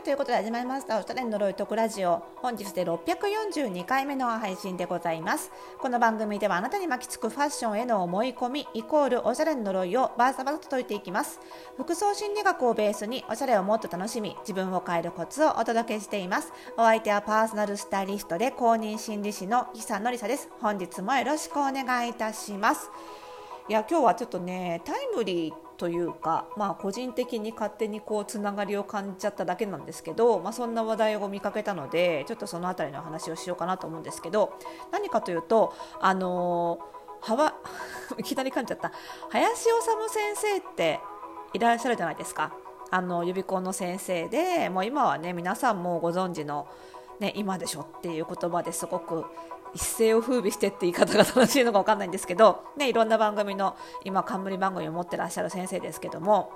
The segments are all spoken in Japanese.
いということで始まりました。おしゃれの呪いとくラジオ。本日で642回目の配信でございます。この番組ではあなたに巻きつくファッションへの思い込みイコールおしゃれの呪いをバーサバサと解いていきます。服装心理学をベースにおしゃれをもっと楽しみ自分を変えるコツをお届けしています。お相手はパーソナルスタイリストで公認心理師の久野里沙です。本日もよろしくお願いいたします。いや今日はちょっとねタイムリーというか、まあ、個人的に勝手にこうつながりを感じちゃっただけなんですけど、まあ、そんな話題を見かけたのでちょっとその辺りの話をしようかなと思うんですけど何かというとあのー、はわ いきなり噛んじゃった。林修先生っていらっしゃるじゃないですか。あの予備校の先生でもう今はね皆さんもご存知の、ね、今でしょっていう言葉ですごく一世を風靡してって言い方が正しいのか分かんないんですけど、ね、いろんな番組の今冠番組を持ってらっしゃる先生ですけども、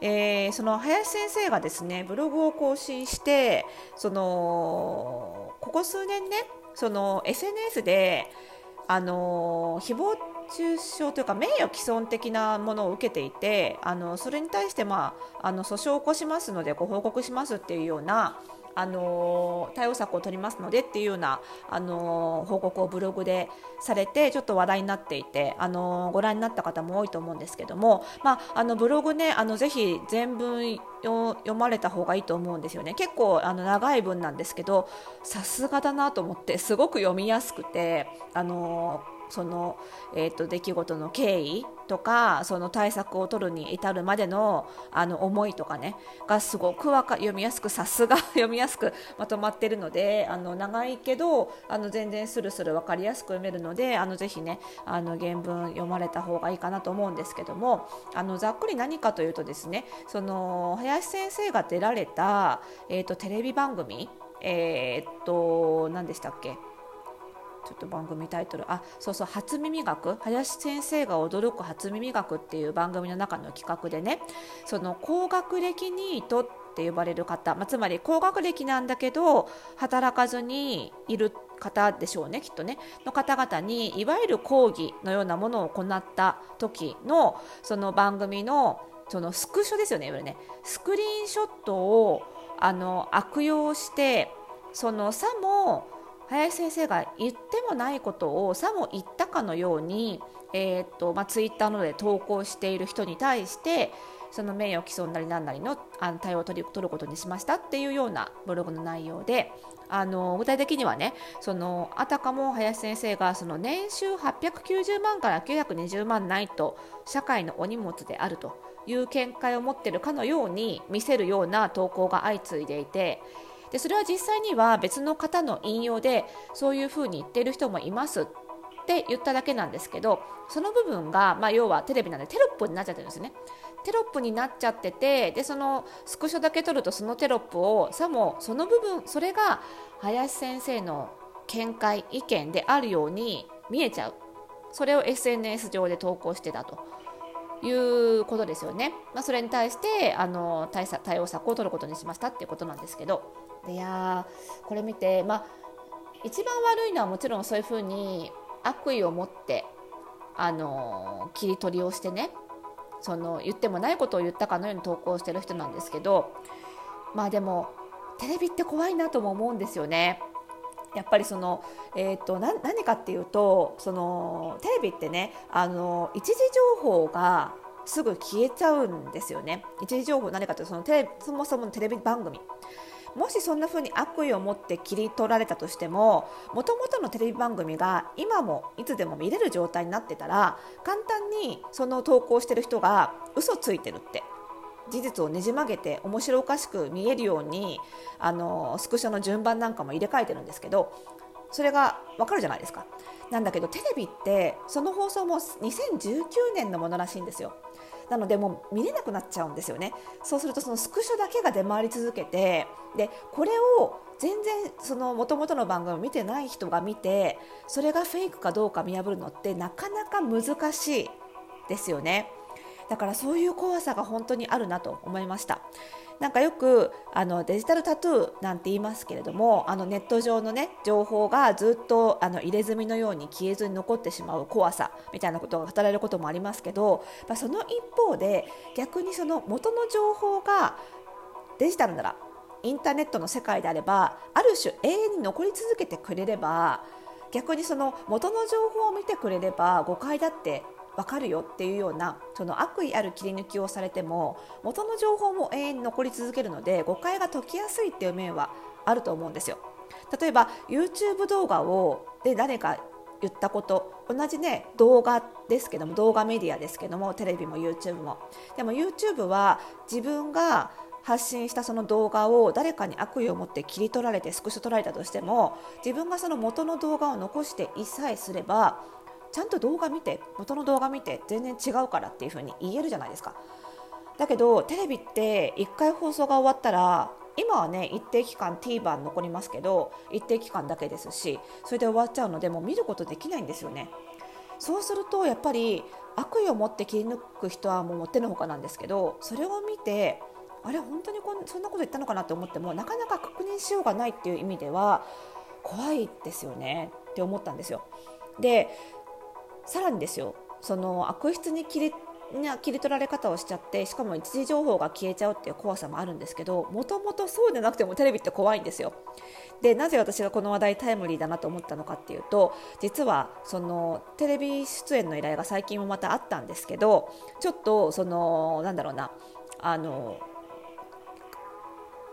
えー、その林先生がですねブログを更新してそのここ数年ねその SNS であの誹謗中傷というか名誉毀損的なものを受けていてあのそれに対して、まあ、あの訴訟を起こしますのでご報告しますっていうようなあの対応策を取りますのでっていうような、あの報告をブログでされてちょっと話題になっていて、あのご覧になった方も多いと思うんですけども、まあ、あのブログねあのぜひ全文読まれた方がいいと思うんですよね。結構あの長い文なんですけどさすがだなと思ってすごく読みやすくてあのその、えーと、出来事の経緯とかその対策を取るに至るまでのあの思いとかねがすごくわか読みやすくさすが 読みやすくまとまってるのであの長いけどあの全然スルスル分かりやすく読めるのであのぜひねあの原文読まれた方がいいかなと思うんですけどもあのざっくり何かというとですねその林先生が出られた、えーと、テレビ番組えー、っと何でしたっけ？ちょっと番組タイトル。あそうそう初耳学？林先生が驚く初耳学っていう番組の中の企画でね。その高学歴ニートって呼ばれる方、まあ、つまり高学歴なんだけど働かずにいる方でしょうねきっとね。の方々にいわゆる講義のようなものを行った時のその番組のそのスクショですよねいわゆるね。スクリーンショットをあの悪用してそのさも林先生が言ってもないことをさも言ったかのように、えー、っとまあ、ツイッターなどで投稿している人に対してその名誉毀損なりなんなりのあの対応を取り取ることにしましたっていうようなブログの内容であの具体的にはねそのあたかも林先生がその年収890万から920万ないと社会のお荷物であるという見解を持っているかのように見せるような投稿が相次いでいてでそれは実際には別の方の引用でそういうふうに言っている人もいますって言っただけなんですけどその部分が、まあ、要はテレビなんでテロップになっちゃってるんですね。テロップになっちゃっててでそのスクショだけ撮るとそのテロップをさもその部分それが林先生の見解意見であるように見えちゃう。それを SNS 上で投稿してたと。いうことですよね、まあ、それに対してあの対対応策を取ることにしましたっていうことなんですけど。いやこれ見て、まあ、一番悪いのはもちろんそういうふうに悪意を持ってあの切り取りをしてねその言ってもないことを言ったかのように投稿してる人なんですけどまあでもテレビって怖いなとも思うんですよね。やっぱりその、えーと、何かっていうとそのテレビってねあの一時情報がすぐ消えちゃうんですよね。一時情報何かというとそのテレそもそものテレビ番組もしそんな風に悪意を持って切り取られたとしてももともとのテレビ番組が今もいつでも見れる状態になってたら簡単にその投稿してる人が嘘ついてるって事実をねじ曲げて面白おかしく見えるようにあのスクショの順番なんかも入れ替えてるんですけどそれがわかるじゃないですか。なんだけどテレビってその放送も2019年のものらしいんですよ。なのでもう見れなくなっちゃうんですよね。そうするとそのスクショだけが出回り続けてでこれを全然その元々の番組を見てない人が見てそれがフェイクかどうか見破るのってなかなか難しいですよね。だからそういう怖さが本当にあるなと思いました。なんかよくあのデジタルタトゥーなんて言いますけれどもあのネット上の、ね、情報がずっとあの入れ墨のように消えずに残ってしまう怖さみたいなことが語られることもありますけど、まあ、その一方で逆にその元の情報がデジタルならインターネットの世界であればある種永遠に残り続けてくれれば逆にその元の情報を見てくれれば誤解だって分かるよっていうようなその悪意ある切り抜きをされても元の情報も永遠に残り続けるので誤解が解きやすいっていう面はあると思うんですよ。例えば YouTube 動画をで誰か言ったこと同じね動画ですけども動画メディアですけどもテレビも YouTube もでも YouTube は自分が発信したその動画を誰かに悪意を持って切り取られてスクショ取られたとしても自分がその元の動画を残していさえすればちゃんと動画見て元の動画見て全然違うからっていう風に言えるじゃないですかだけどテレビって1回放送が終わったら今はね一定期間 TVer 残りますけど一定期間だけですしそれで終わっちゃうのでもう見ることできないんですよねそうするとやっぱり悪意を持って切り抜く人はもうもってのほかなんですけどそれを見てあれ本当にこんそんなこと言ったのかなと思ってもなかなか確認しようがないっていう意味では怖いですよねって思ったんですよ。でさらにですよその悪質に切り切り取られ方をしちゃってしかも一時情報が消えちゃうっていう怖さもあるんですけどもともとそうでなくてもテレビって怖いんですよ。でなぜ私がこの話題タイムリーだなと思ったのかっていうと実はそのテレビ出演の依頼が最近もまたあったんですけどちょっとそのなんだろうなあの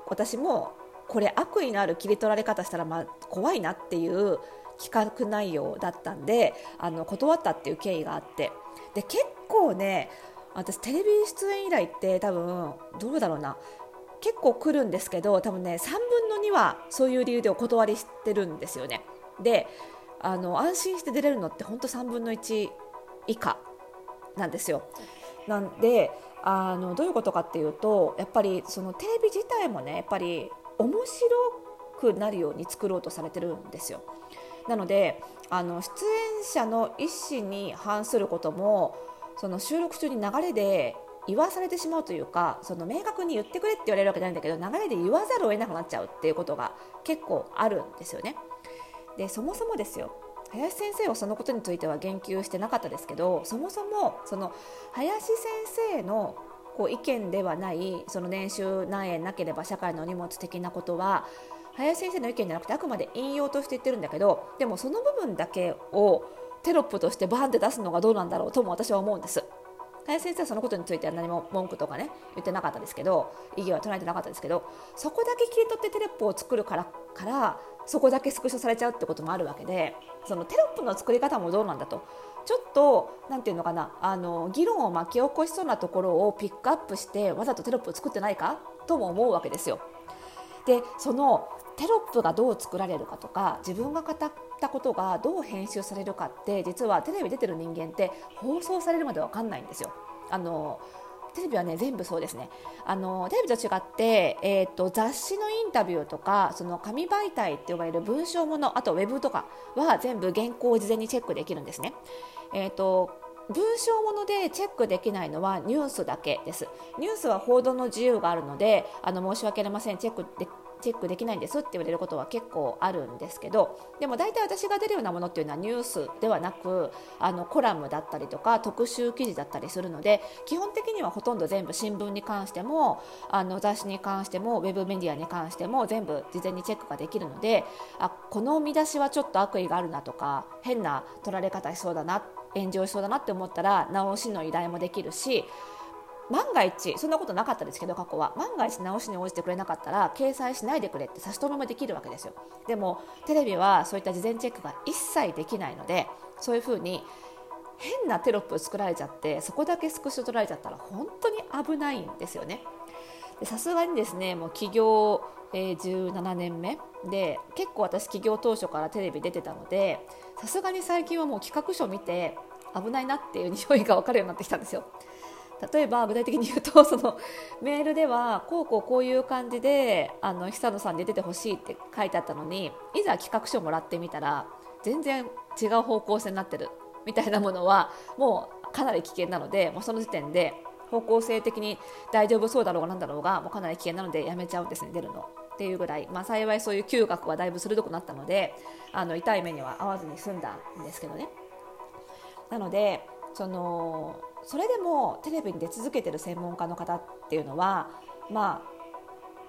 私もこれ悪意のある切り取られ方したらまあ怖いなっていう企画内容だったんであの断ったっていう経緯があってで結構ね私テレビ出演以来って多分どうだろうな結構来るんですけど多分ね3分の2はそういう理由でお断りしてるんですよね。であの安心して出れるのって本当3分の1以下なんですよ。なんであのどういうことかっていうとやっぱりそのテレビ自体もねやっぱり面白くなるように作ろうとされてるんですよ。なのであの出演者の意思に反することもその収録中に流れで言わされてしまうというかその明確に言ってくれって言われるわけじゃないんだけど流れで言わざるを得なくなっちゃうっていうことが結構あるんですよね。でそもそもですよ林先生はそのことについては言及してなかったですけどそもそもその林先生のこう意見ではないその年収何円なければ社会の荷物的なことは林先生の意見じゃなくてあくまで引用として言ってるんだけどでもその部分だけをテロップとしてバーンって出すのがどうなんだろうとも私は思うんです。林先生はそのことについては何も文句とかね言ってなかったですけど異議は唱えてなかったですけどそこだけ切り取ってテロップを作るからからそこだけスクショされちゃうってこともあるわけでそのテロップの作り方もどうなんだとちょっと何て言うのかなあの議論を巻き起こしそうなところをピックアップしてわざとテロップを作ってないかとも思うわけですよ。でそのテロップがどう作られるかとか自分が語ったことがどう編集されるかって実はテレビ出てる人間って放送されるまで分かんないんですよ。あのテレビはね全部そうですねあのテレビと違って、えーと、雑誌のインタビューとかその紙媒体って呼ばれる文章ものあとウェブとかは全部原稿を事前にチェックできるんですね。えーと文章ものでチェックできないのはニュースだけです。ニュースは報道の自由があるので、あの申し訳ありません、チェックでチェックできないんですって言われることは結構あるんですけどでも大体私が出るようなものっていうのはニュースではなくあのコラムだったりとか特集記事だったりするので基本的にはほとんど全部新聞に関してもあの雑誌に関してもウェブメディアに関しても全部事前にチェックができるのであこの見出しはちょっと悪意があるなとか変な取られ方しそうだな炎上しそうだなって思ったら直しの依頼もできるし万が一そんなことなかったですけど過去は。万が一直しに応じてくれなかったら掲載しないでくれって差し止めもできるわけですよ。でもテレビはそういった事前チェックが一切できないのでそういうふうに変なテロップを作られちゃってそこだけスクショ取られちゃったら本当に危ないんですよね。さすがにですねもう起業、えー、17年目。で結構私起業当初からテレビ出てたのでさすがに最近はもう企画書見て危ないなっていう匂いが分かるようになってきたんですよ。例えば具体的に言うとそのメールではこうこうこういう感じであの久野さんで出てほしいって書いてあったのにいざ企画書もらってみたら全然違う方向性になってるみたいなものはもうかなり危険なのでもうその時点で方向性的に大丈夫そうだろうがなんだろうがもうかなり危険なのでやめちゃうんですね出るの。っていうぐらい、まあ、幸いそういう嗅覚はだいぶ鋭くなったのであの痛い目には合わずに済んだんですけどね。なのでそのそれでもテレビに出続けてる専門家の方っていうのはま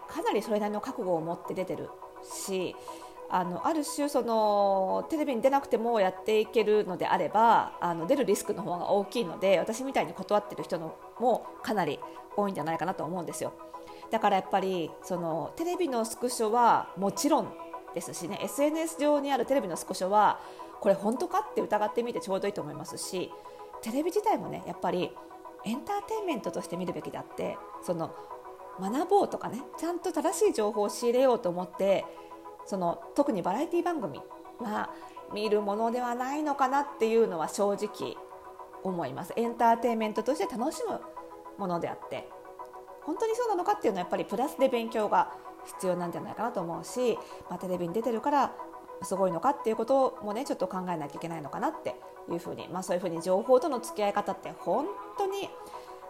あかなりそれなりの覚悟を持って出てるしあのある種そのテレビに出なくてもやっていけるのであればあの出るリスクの方が大きいので私みたいに断ってる人のもかなり多いんじゃないかなと思うんですよ。だからやっぱりそのテレビのスクショはもちろんですしね SNS 上にあるテレビのスクショはこれ本当かって疑ってみてちょうどいいと思いますしテレビ自体もねやっぱりエンターテインメントとして見るべきであってその学ぼうとかねちゃんと正しい情報を仕入れようと思ってその特にバラエティ番組は見るものではないのかなっていうのは正直思います。エンターテインメントとして楽しむものであって。本当にそうなのかっていうのはやっぱりプラスで勉強が必要なんじゃないかなと思うし、まあ、テレビに出てるからすごいのかっていうこともねちょっと考えなきゃいけないのかなっていうふうに、まあ、そういうふうに情報との付き合い方って本当に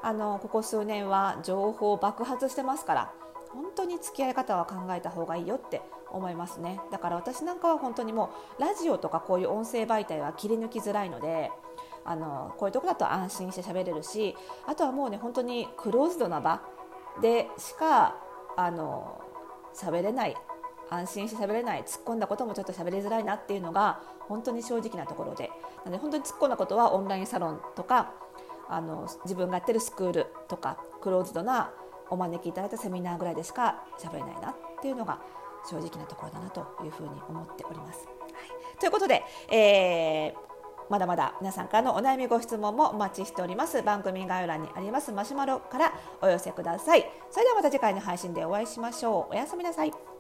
あのここ数年は情報爆発してますから本当に付き合い方は考えた方がいいよって思いますね。だから私なんかは本当にもうラジオとかこういう音声媒体は切り抜きづらいのであのこういうとこだと安心して喋れるしあとはもうね本当にクローズドな場でしかあの喋れない安心して喋れない突っ込んだこともちょっと喋りづらいなっていうのが本当に正直なところで。なので本当に突っ込んだことはオンラインサロンとかあの自分がやってるスクールとかクローズドなお招きいただいたセミナーぐらいでしか喋れないなっていうのが正直なところだなというふうに思っております。はい、ということで、えー、まだまだ皆さんからのお悩みご質問もお待ちしております。番組概要欄にありますマシュマロからお寄せください。それではまた次回の配信でお会いしましょう。おやすみなさい。